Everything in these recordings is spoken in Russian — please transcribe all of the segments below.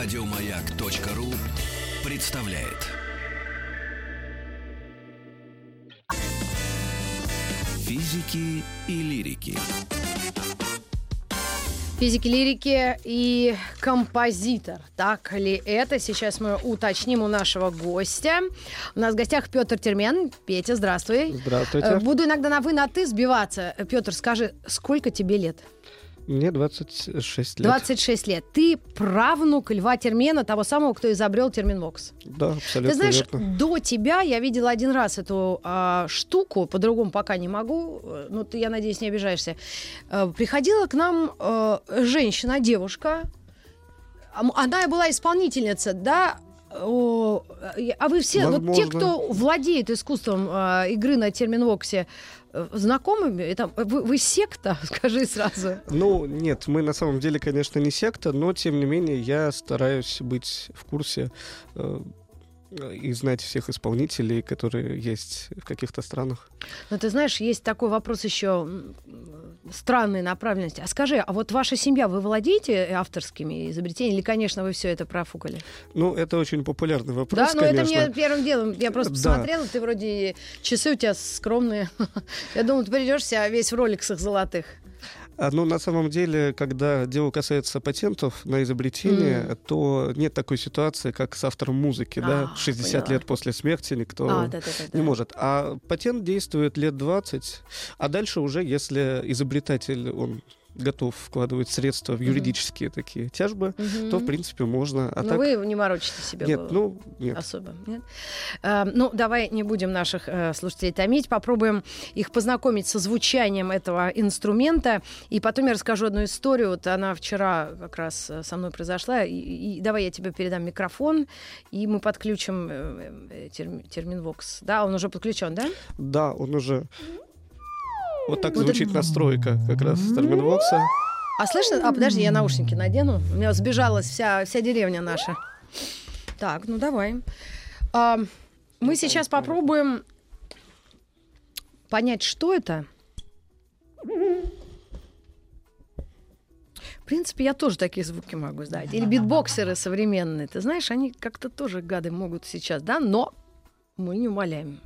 Радиомаяк.ру представляет. Физики и лирики. Физики, лирики и композитор. Так ли это? Сейчас мы уточним у нашего гостя. У нас в гостях Петр Термен. Петя, здравствуй. Здравствуйте. Э, Буду иногда на вы, на ты сбиваться. Петр, скажи, сколько тебе лет? Мне 26 лет. 26 лет. Ты правнук Льва Термена, того самого, кто изобрел терминвокс. Да, абсолютно Ты знаешь, верно. до тебя я видела один раз эту а, штуку, по-другому пока не могу, э, ну ты, я надеюсь, не обижаешься. Э, приходила к нам э, женщина, девушка, А она была исполнительница, да, о, а вы все, вот те, Возможно. кто владеет искусством э, игры на терминвоксе, знакомыми? Это, вы, вы секта, скажи сразу. Ну, нет, мы на самом деле, конечно, не секта, но, тем не менее, я стараюсь быть в курсе э, и знать всех исполнителей, которые есть в каких-то странах. Но ты знаешь, есть такой вопрос еще странной направленности. А скажи, а вот ваша семья, вы владеете авторскими изобретениями? Или, конечно, вы все это профукали? Ну, это очень популярный вопрос, да, но это конечно. мне первым делом. Я просто Да. посмотрела, ты вроде часы у тебя скромные. Я думаю, ты придешься весь в роликсах золотых. А, ну, на самом деле, когда дело касается патентов на изобретение, то нет такой ситуации, как с автором музыки, да, А, 60 поняла. лет после смерти никто А, да-да-да. не может. А патент действует лет 20, а дальше уже, если изобретатель, он готов вкладывать средства в юридические такие тяжбы, то, в принципе, можно. А Но так... вы не морочите себе Нет, голову. ну, нет. Особо, нет? Э, ну, давай не будем наших э, слушателей томить, попробуем их познакомить со звучанием этого инструмента. И потом я расскажу одну историю. Вот она вчера как раз э, со мной произошла. И, и давай я тебе передам микрофон, и мы подключим э, э, терм- терминвокс. Да, он уже подключен, да? Да, он уже... Вот так Вот звучит настройка как раз терминвокса. А слышно? А, подожди, я наушники надену. У меня сбежалась вся, вся деревня наша. Так, ну давай. А, мы сейчас попробуем понять, что это. В принципе, я тоже такие звуки могу сдать. Или битбоксеры современные. Ты знаешь, они как-то тоже гады могут сейчас, да? Но мы не умоляем.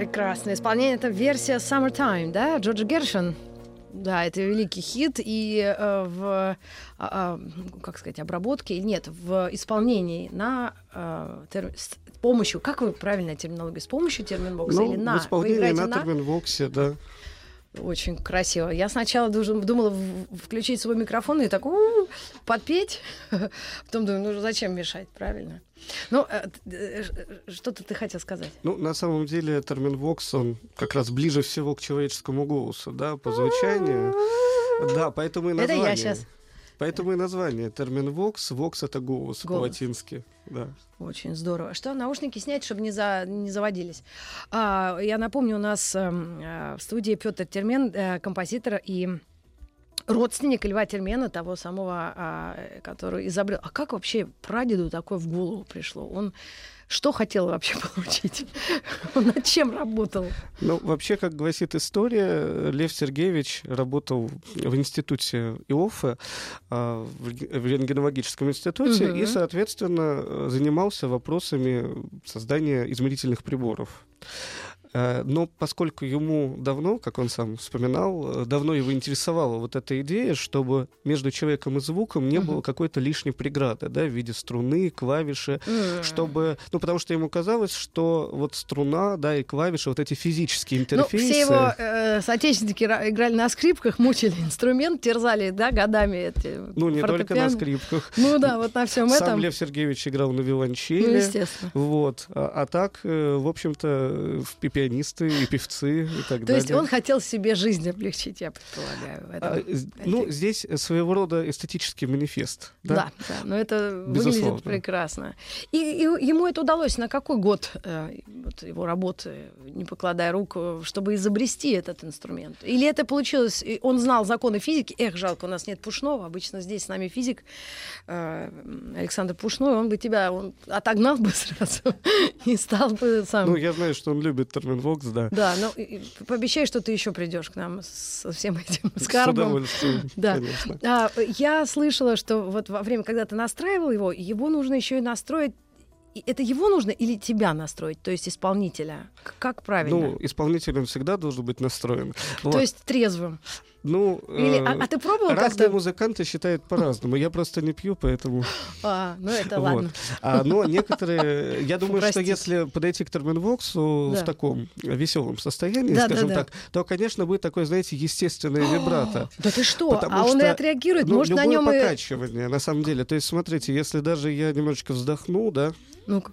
Прекрасное исполнение. Это версия Summertime, да? Джордж Гершин. Да, это великий хит, и э, в, а, как сказать, обработке, нет, в исполнении на э, тер, с помощью, как вы правильно терминология, с помощью терминбокса Ну, или на? в исполнении играете на терминвоксе, да. Очень красиво. Я сначала думала включить свой микрофон и так «У-у-у», подпеть. Потом думаю, ну зачем мешать, правильно? Ну, э, э, ш- что-то ты хотел сказать. Ну, на самом деле, терминвокс, он как раз ближе всего к человеческому голосу, да, по звучанию. Да, поэтому и Это я название. Поэтому и название. Термин вокс, вокс это голос, Голос. по-латински. Да. Очень здорово. Что, наушники снять, чтобы не, за, не заводились? А, я напомню, у нас э, в студии Петр Термен, э, композитор и родственник Льва Термена, того самого, а, который изобрел. А как вообще прадеду такое в голову пришло? Он что хотел вообще получить? Он над чем работал? Ну, вообще, как гласит история, Лев Сергеевич работал в институте ИОФа, а, в рен- в рентгенологическом институте, Мгм. и, соответственно, занимался вопросами создания измерительных приборов. Э, Но поскольку ему давно, как он сам вспоминал, э, давно его интересовала вот эта идея, чтобы между человеком и звуком не было какой-то лишней преграды, да, в виде струны, клавиши, чтобы, ну, потому что ему казалось, что вот струна, да, и клавиши, вот эти физические Ну, интерфейсы... все его э, соотечественники ра- играли на скрипках, мучили инструмент, терзали, да, годами эти ну, не только на скрипках. Ну да, вот на всем Сам этом. Лев Сергеевич играл на Ну, виолончели. естественно. Вот. А, а так, э, в общем-то, в- и пианисты, и певцы, и так То далее. есть он хотел себе жизнь облегчить, я предполагаю. А, ну, здесь своего рода эстетический манифест. Да? Да, да, но это Безусловно. выглядит прекрасно. И, и ему это удалось на какой год э, вот его работы, не покладая рук, э, чтобы изобрести этот инструмент? Или это получилось, и он знал законы физики, эх, жалко, у нас нет Пушного, обычно здесь с нами физик э, Александр Пушной, он бы тебя он отогнал бы сразу и стал бы сам... Ну, я знаю, что он любит терминвокс, да. Да, ну пообещай, что ты еще придешь к нам со всем этим С скарбом. удовольствием, Да. конечно. А, я слышала, что вот во время, когда ты настраивал его, его нужно еще и настроить. Это его нужно или тебя настроить, то есть исполнителя? Как правильно? Ну, исполнитель он всегда должен быть настроен. то Вот. есть трезвым. Ну, Или, э, а, а ты пробовал разные как-то? музыканты считают по-разному. Я просто не пью, поэтому... А, ну это Вот. ладно. А, но некоторые, я думаю, что Простите. если подойти к терминвоксу Да. в таком веселом состоянии, Да, да, скажем да. так, то, конечно, будет такое, знаете, естественное вибрато. Да ты что? А он и что, отреагирует, Ну, может на нем и. покачивание, на самом деле. То есть, смотрите, если даже я немножечко вздохну, да, Ну-ка.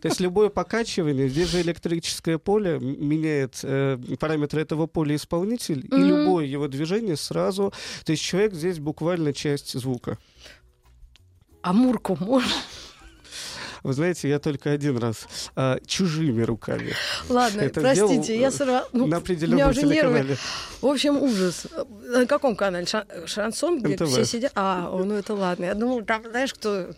То есть любое покачивание, здесь же электрическое поле меняет э, параметры этого поля исполнитель, и Мгм. любое его движение сразу, то есть человек здесь буквально часть звука. А Мурку можно? Вы знаете, я только один раз а, чужими руками Ладно, Это простите, я э, сорвала. Ну, на у меня определенном уже нервы. В общем, ужас. На каком канале? Ша- Шансон, где все сидят? А, ну это ладно. Я думала, там, знаешь, кто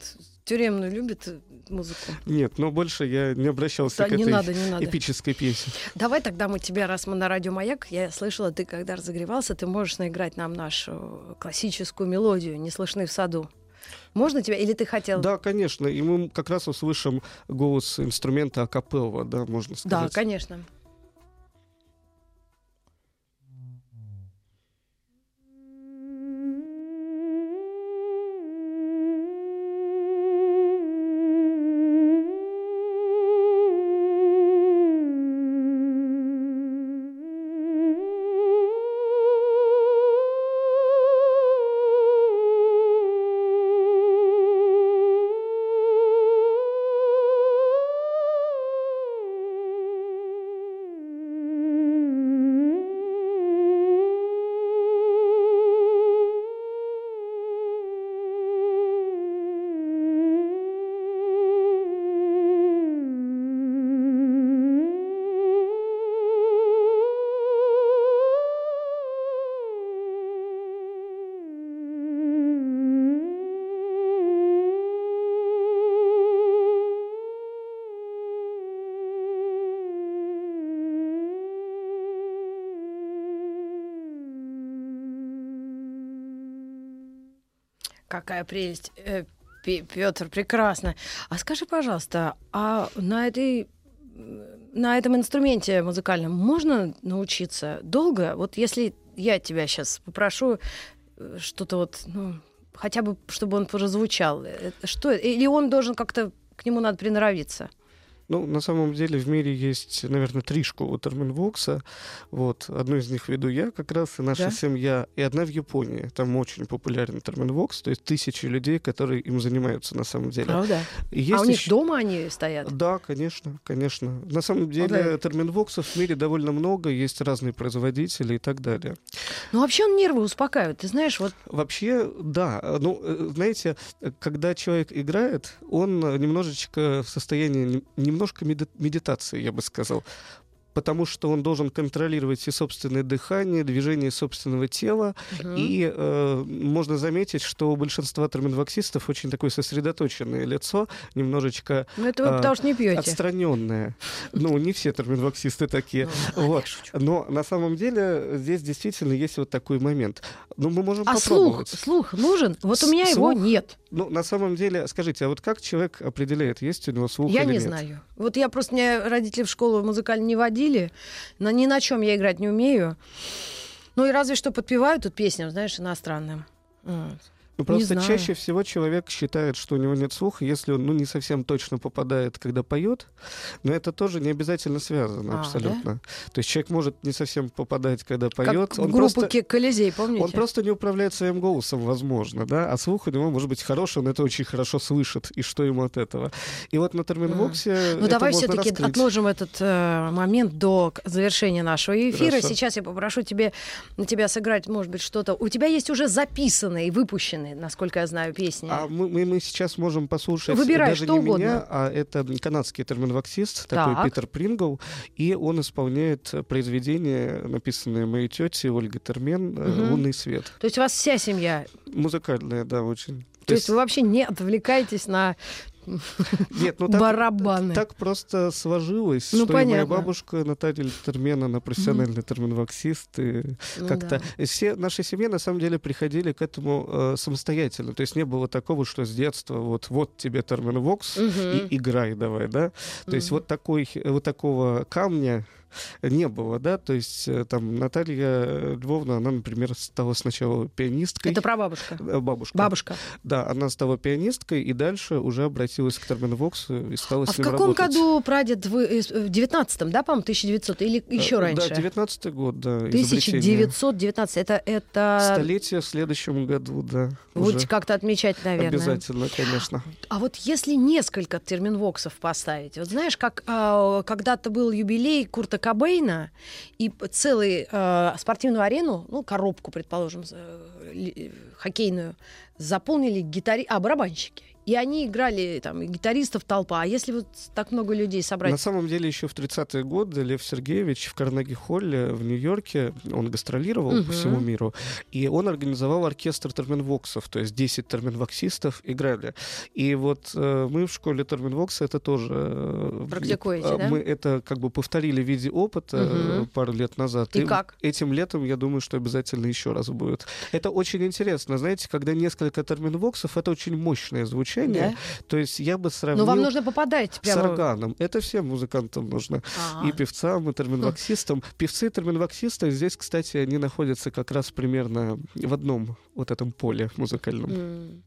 тюремную любит э, музыку? Нет, но больше я не обращался Да, к не этой надо, не надо. эпической песне. Давай тогда мы тебя, раз мы на радио Маяк, я слышала, ты когда разогревался, ты можешь наиграть нам нашу классическую мелодию «Не слышны в саду». Можно тебя? Или ты хотел? Да, конечно, и мы как раз услышим голос инструмента акапелла, да, можно Да, сказать. конечно. Какая прелесть. Э, Петр, прекрасно. А скажи, пожалуйста, а на этой на этом инструменте музыкальном можно научиться долго? Вот если я тебя сейчас попрошу э, что-то вот, ну, хотя бы, чтобы он прозвучал, э, что или он должен как-то к нему надо приноровиться? Ну, на самом деле в мире есть, наверное, три школы терминвокса. Вот. Одну из них веду я как раз, и наша да? семья, и одна в Японии. Там очень популярен терминвокс, то есть тысячи людей, которые им занимаются на самом деле. Правда? И есть а у них еще... дома они стоят? Да, конечно, конечно. На самом деле да. терминвоксов в мире довольно много, есть разные производители и так далее. Ну, вообще он нервы успокаивает, ты знаешь, вот... Вообще, да. Ну, э, знаете, когда человек играет, он немножечко в состоянии немножко медитации, я бы сказал потому что он должен контролировать и собственное дыхание, движение собственного тела. Угу. И э, можно заметить, что у большинства терминвоксистов очень такое сосредоточенное лицо, немножечко ну, это вы э, потому что не пьете. отстраненное. Ну, не все терминвоксисты такие. Ну, вот. Но на самом деле здесь действительно есть вот такой момент. Ну, мы можем а попробовать. слух, слух нужен? Вот у меня слух, его нет. Ну, на самом деле, скажите, а вот как человек определяет, есть у него слух я или не нет? знаю. Вот я просто, меня родители в школу музыкально не водили. Но ни на чем я играть не умею. Ну и разве что подпеваю тут песням, знаешь, иностранным. Вот. Ну, просто чаще всего человек считает, что у него нет слуха, если он ну, не совсем точно попадает, когда поет. Но это тоже не обязательно связано а, абсолютно. Да? То есть человек может не совсем попадать, когда поет. Как он группа просто, Колизей, помните? Он просто не управляет своим голосом, возможно, да, а слух у него может быть хороший, он это очень хорошо слышит, и что ему от этого. И вот на терминвоксе mm. Ну, давай все-таки отложим этот э, момент до завершения нашего эфира. Хорошо. Сейчас я попрошу тебе, тебя сыграть, может быть, что-то. У тебя есть уже записанное и выпущенное популярные, насколько я знаю, песни. А мы, мы, мы сейчас можем послушать Выбирай, даже что не угодно. меня, а это канадский терминвоксист, такой так. Питер Прингл, и он исполняет произведение, написанное моей тетей Ольгой Термен угу. «Лунный свет». То есть у вас вся семья? Музыкальная, да, очень. То, То есть вы вообще не отвлекаетесь на нет, ну так, барабаны. Так просто сложилось, ну, что понятно. и моя бабушка Наталья Термен, она профессиональный mm. терминвоксист. И ну, как-то да. все наши семьи на самом деле приходили к этому э, самостоятельно. То есть не было такого, что с детства вот вот тебе терминвокс mm-hmm. и играй давай, да. То mm-hmm. есть вот такой вот такого камня не было, да, то есть э, там Наталья Львовна, она, например, стала сначала пианисткой. Это прабабушка? Э, бабушка. Бабушка. Да, она стала пианисткой и дальше уже обратилась к терминвоксу и стала а с ним в каком работать. году прадед? Э, в 19-м, да, по-моему, 1900 или еще раньше? Да, 19-й год, да. 1919, это, это... Столетие в следующем году, да. Будете как-то отмечать, наверное. Обязательно, конечно. А вот если несколько терминвоксов поставить, вот знаешь, как э, когда-то был юбилей Курта Кобейна, и целую э, спортивную арену, ну, коробку, предположим, э, хоккейную, заполнили гитари... а, барабанщики. И они играли, там, и гитаристов толпа. А если вот так много людей собрать? На самом деле, еще в 30-е годы Лев Сергеевич в Карнеги-Холле в Нью-Йорке, он гастролировал угу. по всему миру, и он организовал оркестр терминвоксов, то есть 10 терминвоксистов играли. И вот э, мы в школе терминвокса это тоже... Э, Практикуете, э, да? Мы это как бы повторили в виде опыта угу. пару лет назад. И, и как? Этим летом, я думаю, что обязательно еще раз будет. Это очень интересно. Знаете, когда несколько терминвоксов, это очень мощное звучание звучание. Да? То есть я бы сравнил... Но вам нужно попадать прямо... С органом. Это всем музыкантам нужно. А-а-а. И певцам, и терминвоксистам. Певцы и терминвоксисты здесь, кстати, они находятся как раз примерно в одном вот этом поле музыкальном. Mm.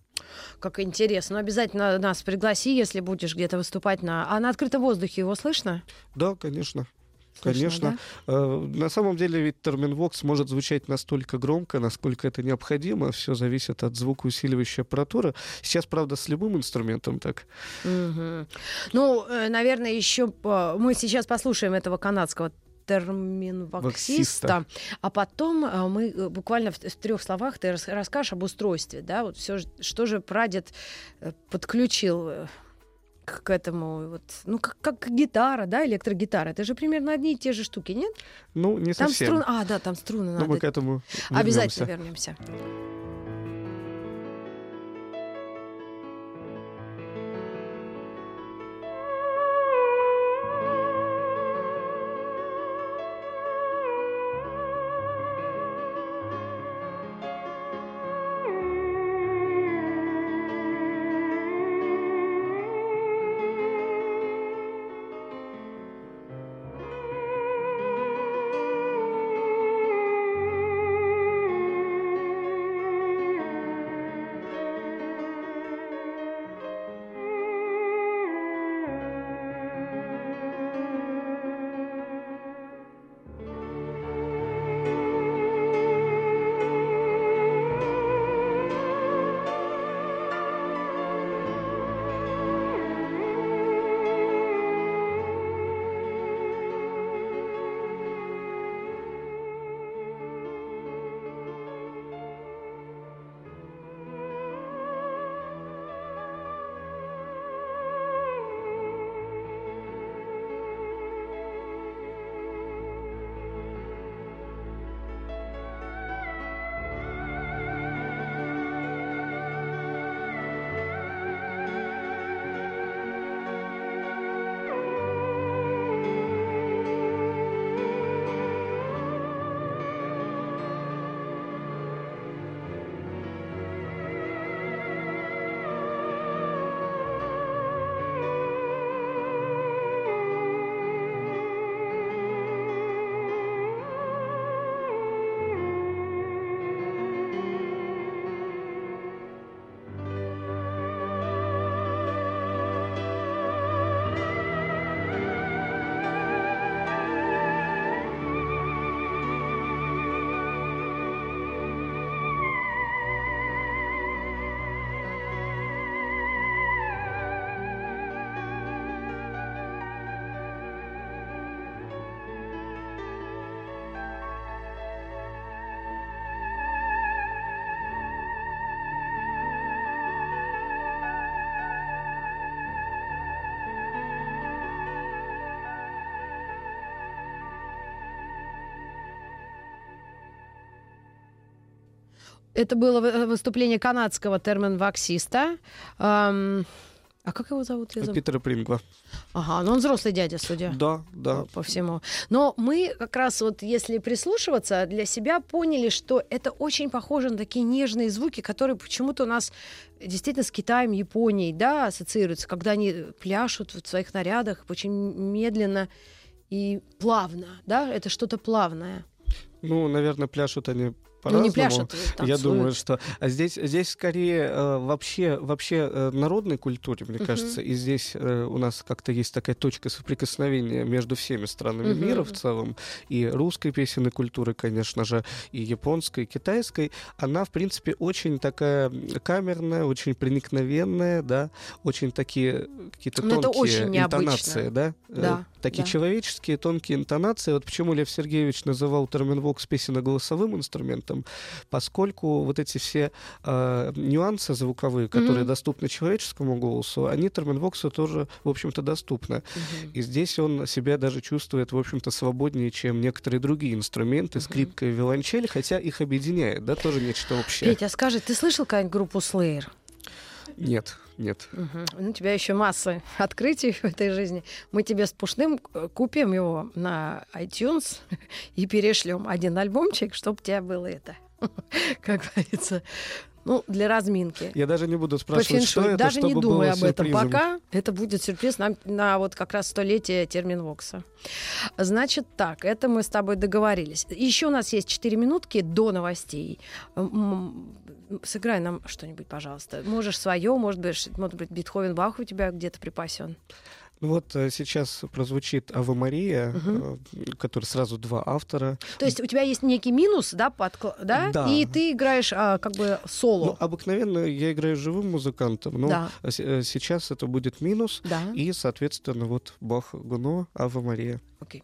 Как интересно. Но обязательно нас пригласи, если будешь где-то выступать на... А на открытом воздухе его слышно? Да, конечно. Конечно. Да? Э, на самом деле ведь терминвокс может звучать настолько громко, насколько это необходимо. Все зависит от звукоусиливающей аппаратуры. Сейчас, правда, с любым инструментом так. Угу. Ну, э, наверное, еще мы сейчас послушаем этого канадского терминвоксиста, а потом э, мы буквально в, в трех словах ты расскажешь об устройстве, да, вот все, что же прадед подключил к этому, вот, ну, как, как гитара, да, электрогитара. Это же примерно одни и те же штуки, нет? Ну, не там совсем. Струн... А, да, там струны надо. Ну, мы к этому вернемся. Обязательно вернемся. Это было вы- выступление канадского терминваксиста. Ам, а как его зовут? Я забыла. Питера Прингва. Ага, ну он взрослый дядя, судя Да, да. по всему. Но мы как раз вот, если прислушиваться, для себя поняли, что это очень похоже на такие нежные звуки, которые почему-то у нас действительно с Китаем, Японией, да, ассоциируются, когда они пляшут в своих нарядах очень медленно и плавно, да, это что-то плавное. Ну, наверное, пляшут они Ну, по-разному. не пляшут, Я танцуют. думаю, что а здесь, здесь скорее э, вообще, вообще э, народной культуре, мне кажется, и здесь э, у нас как-то есть такая точка соприкосновения между всеми странами мира в целом, и русской песенной культуры, конечно же, и японской, и китайской. Она, в принципе, очень такая камерная, очень проникновенная, да, очень такие какие-то Ну, это тонкие очень необычно. интонации, да, Э, Да, такие да. человеческие тонкие интонации. Вот почему Лев Сергеевич называл терминвокс песенно-голосовым инструментом, поскольку вот эти все э, нюансы звуковые, которые Мгм. доступны человеческому голосу, они терминвоксу тоже, в общем-то, доступны. И здесь он себя даже чувствует, в общем-то, свободнее, чем некоторые другие инструменты, скрипка и виолончель, хотя их объединяет, да, тоже нечто общее. Петя, скажи, ты слышал какую-нибудь группу Slayer? Нет, нет. Мгм. Ну, у тебя еще масса открытий в этой жизни. Мы тебе с Пушным э, купим его на iTunes и перешлем один альбомчик, чтобы у тебя было это, как говорится, ну, для разминки. Я даже не буду спрашивать, что это, Даже не думай было об этом пока. Это будет сюрприз нам на вот как раз столетие терминвокса. Значит так, это мы с тобой договорились. Еще у нас есть 4 минутки до новостей. Сыграй нам что-нибудь, пожалуйста. Можешь свое, может быть, может быть, Бетховен Бах у тебя где-то припасен. Ну вот э, сейчас прозвучит Ава Мария, э, который сразу два автора. То есть у тебя есть некий минус, да, подкла- да? Да. и ты играешь а, как бы соло. Ну, обыкновенно я играю живым музыкантом, но Да. э, сейчас это будет минус. да. И, соответственно, вот Бах Гуно, Ава Мария. Окей.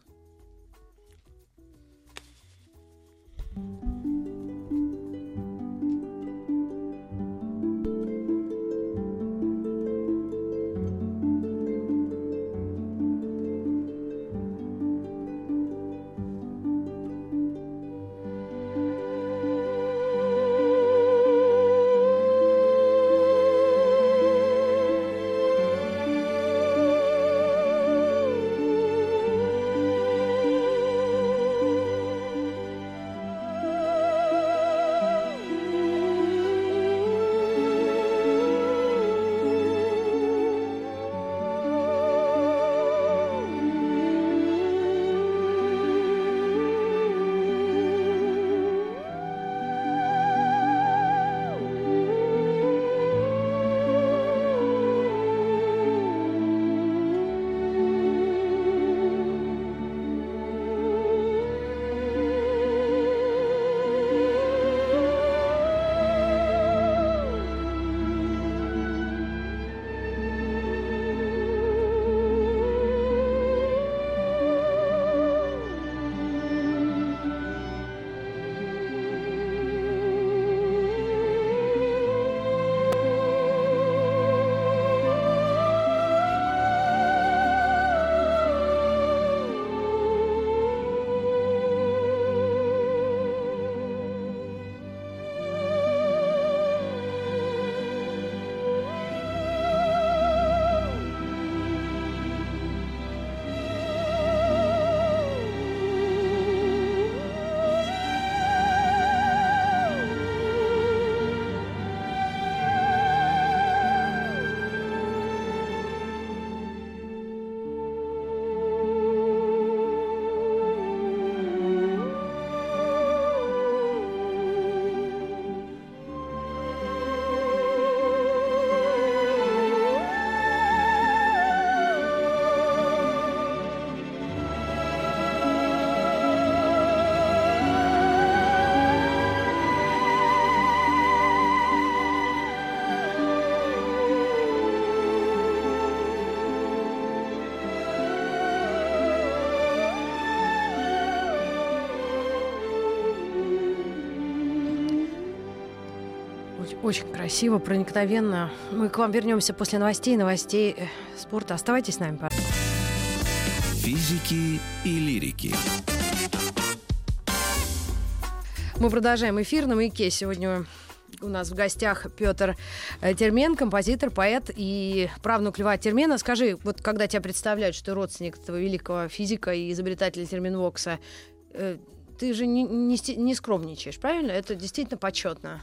Очень красиво, проникновенно. Мы к вам вернемся после новостей, новостей э, спорта. Оставайтесь с нами, пожалуйста. Физики и лирики. Мы продолжаем эфир на маяке. Сегодня у нас в гостях Петр э, Термен, композитор, поэт и правнук Льва Термена. Скажи, вот когда тебя представляют, что ты родственник этого великого физика и изобретателя терминвокса, э, ты же не, не, не скромничаешь, правильно? Это действительно почетно.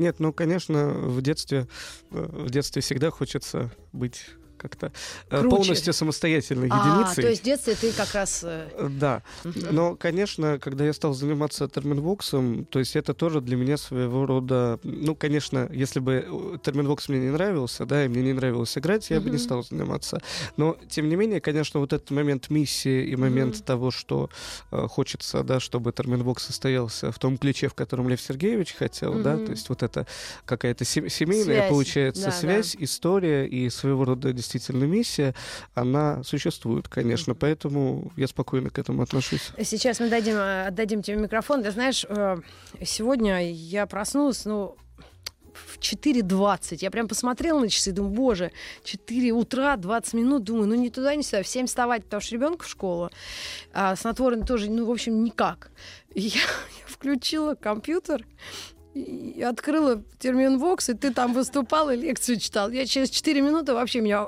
Нет, ну, конечно, в детстве, э, в детстве всегда хочется быть как-то э, Круче. полностью самостоятельной а, единицей. То есть в детстве ты как раз... Э, да. Но, конечно, когда я стал заниматься терминвоксом, то есть это тоже для меня своего рода... Ну, конечно, если бы терминвокс мне не нравился, да, и мне не нравилось играть, я бы не стал заниматься. Но, тем не менее, конечно, вот этот момент миссии и момент того, что э, хочется, да, чтобы терминвокс состоялся в том ключе, в котором Лев Сергеевич хотел, да, то есть вот это какая-то семейная, связь. получается, да, связь, да. история и своего рода действительно миссия, она существует, конечно, поэтому я спокойно к этому отношусь. Сейчас мы дадим, э, отдадим тебе микрофон. Ты знаешь, э, сегодня я проснулась, ну, в 4.20. Я прям посмотрела на часы, думаю, боже, 4 утра, 20 минут, думаю, ну не туда, не сюда, в 7 вставать, потому что ребенка в школу, а снотворный тоже, ну, в общем, никак. Я, я включила компьютер, и открыла термин Вокс, и ты там выступал и лекцию читал. Я через 4 минуты вообще меня...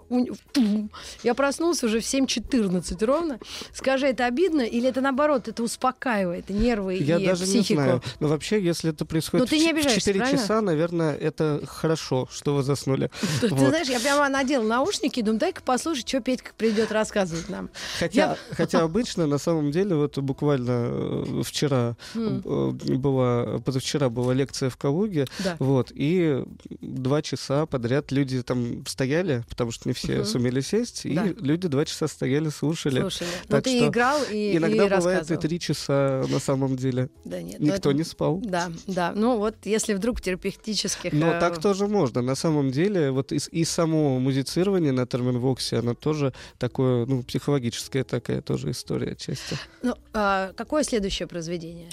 Я проснулся уже в 7.14 ровно. Скажи, это обидно или это наоборот, это успокаивает нервы Я и даже психику? не знаю. Но вообще, если это происходит ты не в 4 правильно? часа, наверное, это хорошо, что вы заснули. Ты, вот. ты знаешь, я прямо надела наушники и думаю, дай-ка послушай, что Петька придет рассказывать нам. Хотя, я... хотя обычно, на самом деле, вот буквально э, вчера mm. была, позавчера была лекция лекция в Калуге. Да. Вот, и два часа подряд люди там стояли, потому что не все угу. сумели сесть, да. и люди два часа стояли, слушали. Слушали. Ну, так Но ты играл и Иногда и бывает и три часа на самом деле. Да нет. Ну, Никто это... не спал. Да, да. Ну вот, если вдруг терапевтических... Но э... так тоже можно. На самом деле, вот и, и само музицирование на терминвоксе, оно тоже такое, ну, психологическая такая тоже история отчасти. Ну, а какое следующее произведение?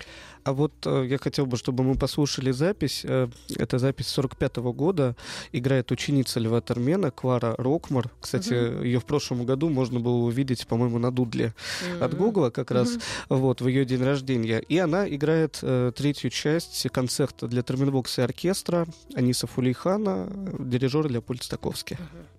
А вот э, я хотел бы, чтобы мы послушали запись. Э, это запись 45 -го года. Играет ученица Льва Термена, Клара Рокмар. Кстати, uh-huh. ее в прошлом году можно было увидеть, по-моему, на дудле uh-huh. от Гугла как раз, uh-huh. вот, в ее день рождения. И она играет э, третью часть концерта для терминбокса и оркестра Аниса Фулейхана, дирижер Леопольд Стаковский. Uh-huh.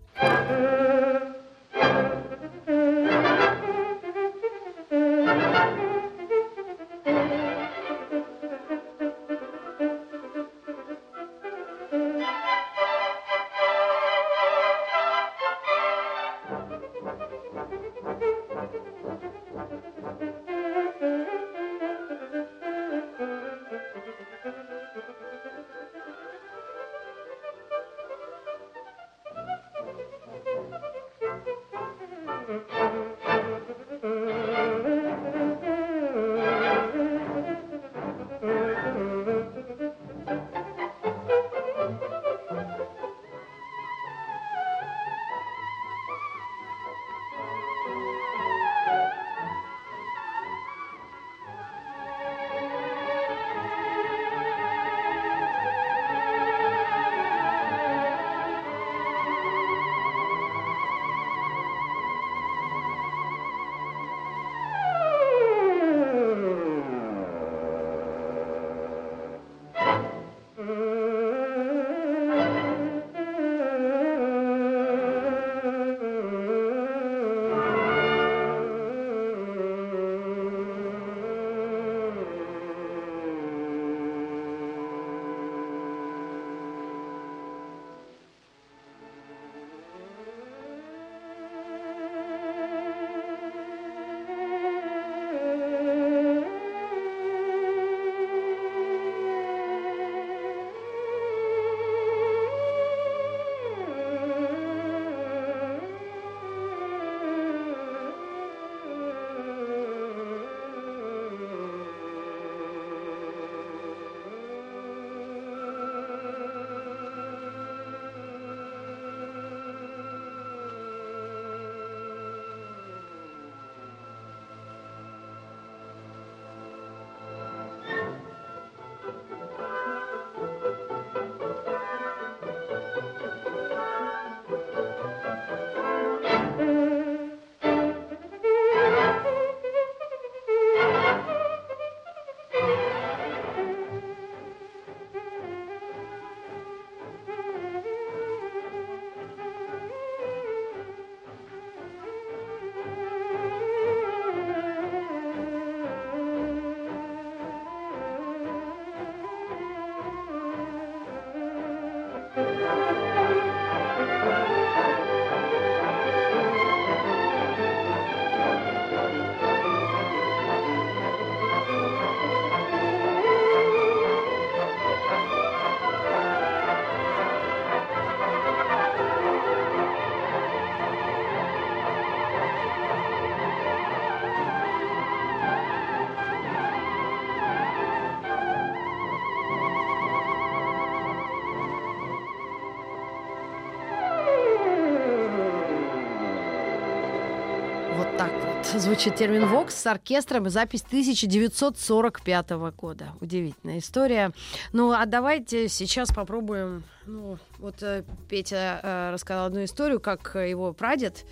Звучит термин «Вокс» с оркестром и запись 1945 года. Удивительная история. Ну, а давайте сейчас попробуем... Ну, вот э, Петя э, рассказал одну историю, как его прадед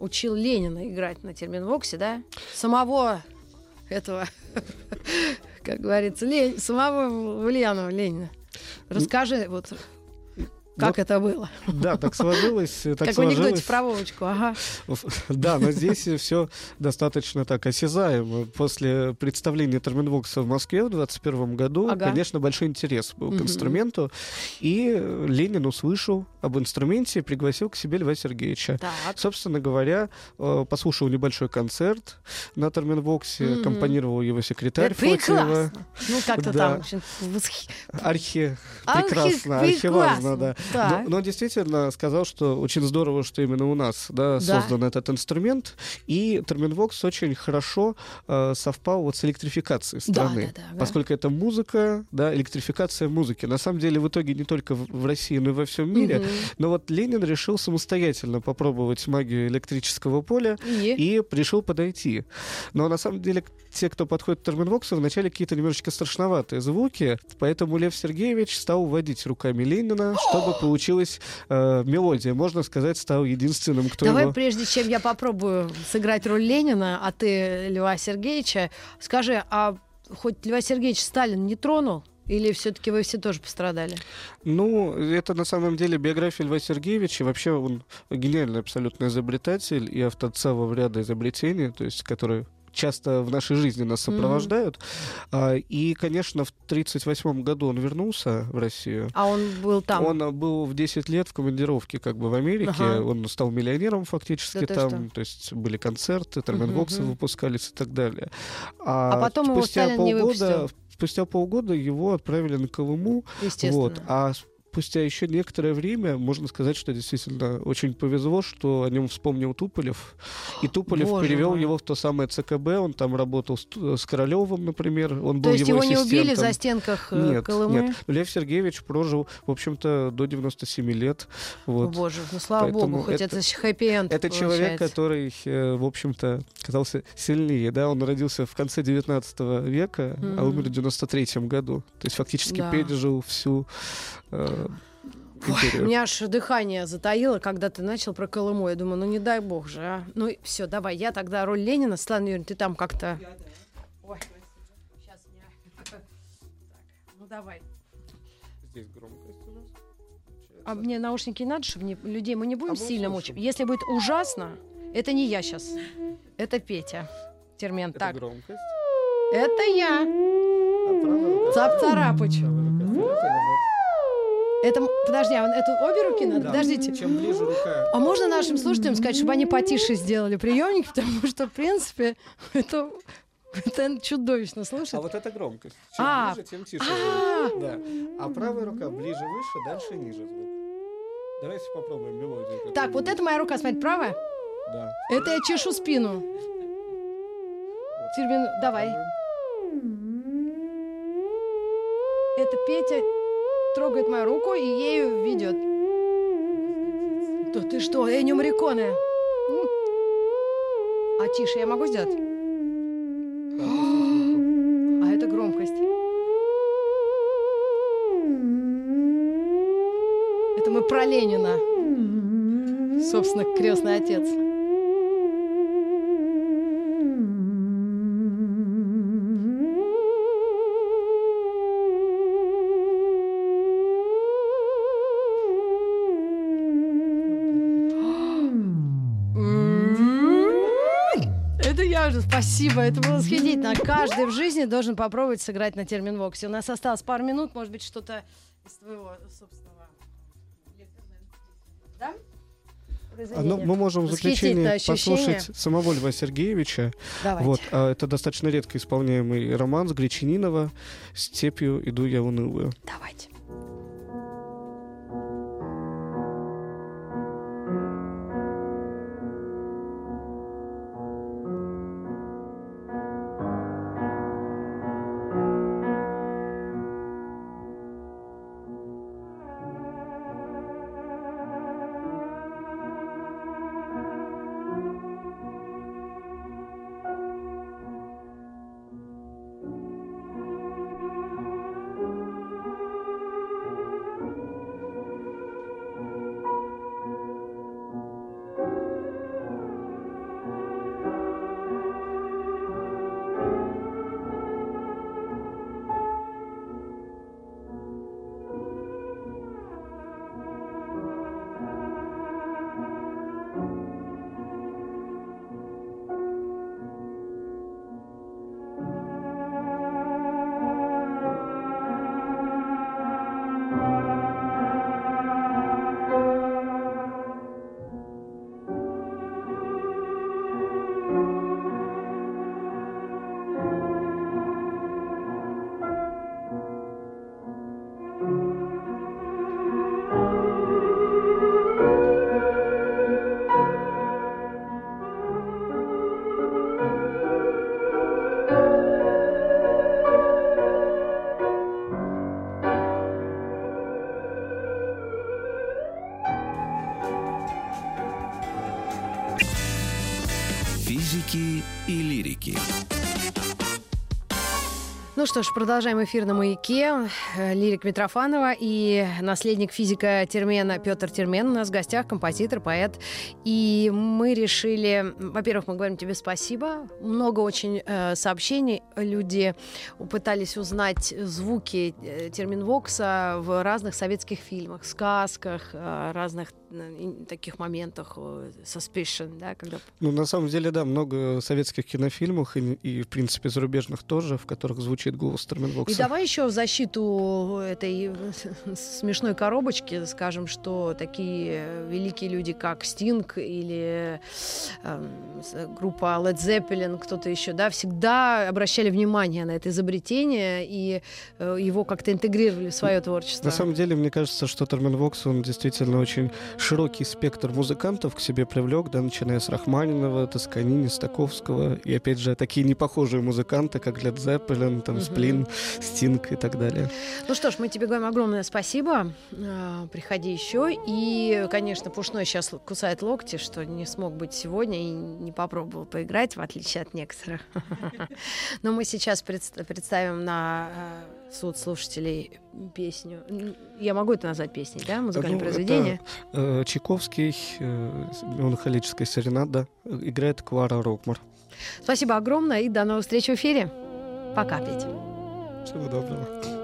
учил Ленина играть на термин «Воксе», да? Самого этого, как говорится, Лень, самого Ульянова Ленина. Расскажи, вот как Ну, это было? Да, так сложилось. Так как в сложилось. анекдоте про Вовочку, ага. Да, но здесь все достаточно так осязаемо. После представления Терминвокса в Москве в 2021 году, Ага. конечно, большой интерес был к инструменту. И Ленин услышал об инструменте пригласил к себе Льва Сергеевича. Так. Собственно говоря, э, послушал небольшой концерт на Терминвоксе, Мгм. аккомпанировал его секретарь Фотиева. Ну, как-то Да. там Архи... Прекрасно, архиважно, да. так. Но, но действительно сказал, что очень здорово, что именно у нас да, Да. создан этот инструмент. И Терминвокс очень хорошо э, совпал вот с электрификацией Да, страны. да, да, ага. Поскольку это музыка, да, электрификация музыки. На самом деле в итоге не только в, России, но и во всем мире. Мгм. Но вот Ленин решил самостоятельно попробовать магию электрического поля И? и решил подойти. Но на самом деле те, кто подходит к Терминвоксу, вначале какие-то немножечко страшноватые звуки, поэтому Лев Сергеевич стал водить руками Ленина, чтобы получилась э, мелодия. Можно сказать, стал единственным, кто Давай, его... прежде чем я попробую сыграть роль Ленина, а ты Льва Сергеевича, скажи, а хоть Льва Сергеевич Сталин не тронул? Или все-таки вы все тоже пострадали? Ну, это на самом деле биография Льва Сергеевича. Вообще он гениальный абсолютно изобретатель и автор целого ряда изобретений, то есть которые часто в нашей жизни нас сопровождают. А, И, конечно, в 1938 году он вернулся в Россию. А он был там? Он был в 10 лет в командировке как бы в Америке. Ага. Он стал миллионером фактически Да там. что? То есть были концерты, терминбоксы Мгм. выпускались и так далее. А потом его спустя не полгода, выпустил. Спустя полгода его отправили на Колыму. Вот. А спустя еще некоторое время можно сказать, что действительно очень повезло, что о нем вспомнил Туполев. И Туполев Боже перевел мой. его в то самое ЦКБ. Он там работал с, Ту- с Королевым, например. Он был То есть его, его не убили за стенках э, Нет, Колымы? нет. Лев Сергеевич прожил, в общем-то, до 97 лет. Вот. боже, ну слава Поэтому богу, хоть это- это, хэппи-энд Это человек, получается. который, э, в общем-то, казался сильнее. Да? Он родился в конце 19 века, а Мгм. умер в 93 году. То есть фактически Да. пережил всю э, У империю. меня аж дыхание затаило, когда ты начал про Колыму. Я думаю, ну не дай бог же, а. Ну все, давай, я тогда роль Ленина. Светлана Юрьевна, ты там как-то... Ой, сейчас меня... Так, ну давай. Здесь громкость у нас. А мне наушники надо, чтобы не- людей мы не будем А сильно мучить. Если будет ужасно, это не я сейчас. Это Петя. Термен. Это Так, громкость. это я. А Цап-царапыч. Это... Подожди, а это обе руки надо? Да. Подождите. Чем ближе рука А можно нашим слушателям сказать, чтобы они потише сделали приемник, потому что, в принципе, это, это чудовищно слушать. А вот это громкость. Чем А. ближе, тем тише А. Да. А правая рука ближе, выше, дальше ниже звук. Давайте попробуем мелодию. Так, вот это моя рука, смотри, правая. Да. Это я чешу спину. Термин, давай. Это Петя трогает мою руку и ею ведет. Да ты что, Энио Морриконе? М. А тише я могу сделать? А это громкость. Это мы про Ленина. Собственно, крестный отец. Спасибо, это было восхитительно. Каждый в жизни должен попробовать сыграть на терминвоксе. У нас осталось пару минут, может быть, что-то из твоего собственного. Да? А, ну, мы можем в заключение послушать самого Льва Сергеевича. Давайте. Вот, а, это достаточно редко исполняемый роман с Гречининова «Степью иду я унылую». Давайте. Что ж, продолжаем эфир на «Маяке». Э, Лирик Митрофанова и наследник физика Термена Петр Термен у нас в гостях, композитор, поэт. И мы решили... Во-первых, мы говорим тебе спасибо. Много очень э, сообщений. Люди пытались узнать звуки э, терминвокса в разных советских фильмах, сказках, э, разных таких моментах э, suspicion, да, когда... Ну, на самом деле, да, много советских кинофильмов и, и в принципе, зарубежных тоже, в которых звучит голос Терминвокса. И давай еще в защиту этой смешной коробочки скажем, что такие великие люди, как Стинг или э, группа Led Zeppelin, кто-то еще, да, всегда обращали внимание на это изобретение и э, его как-то интегрировали в свое творчество. На самом деле, мне кажется, что Терминвокс, он действительно очень широкий спектр музыкантов к себе привлек, да, начиная с Рахманинова, Тосканини, Стаковского, и, опять же, такие непохожие музыканты, как Led Zeppelin, там, Сплин, Стинг и так далее. Ну что ж, мы тебе говорим огромное спасибо. А, приходи еще. И, конечно, Пушной сейчас кусает локти, что не смог быть сегодня и не попробовал поиграть, в отличие от некоторых. Но мы сейчас представим на а, суд слушателей песню. Я могу это назвать песней, да? Музыкальное ну, произведение? Это, э, Чайковский, э, меланхолическая серенада, играет Клара Рокмар. Спасибо огромное и до новых встреч в эфире. Пока, Петя. Всего доброго.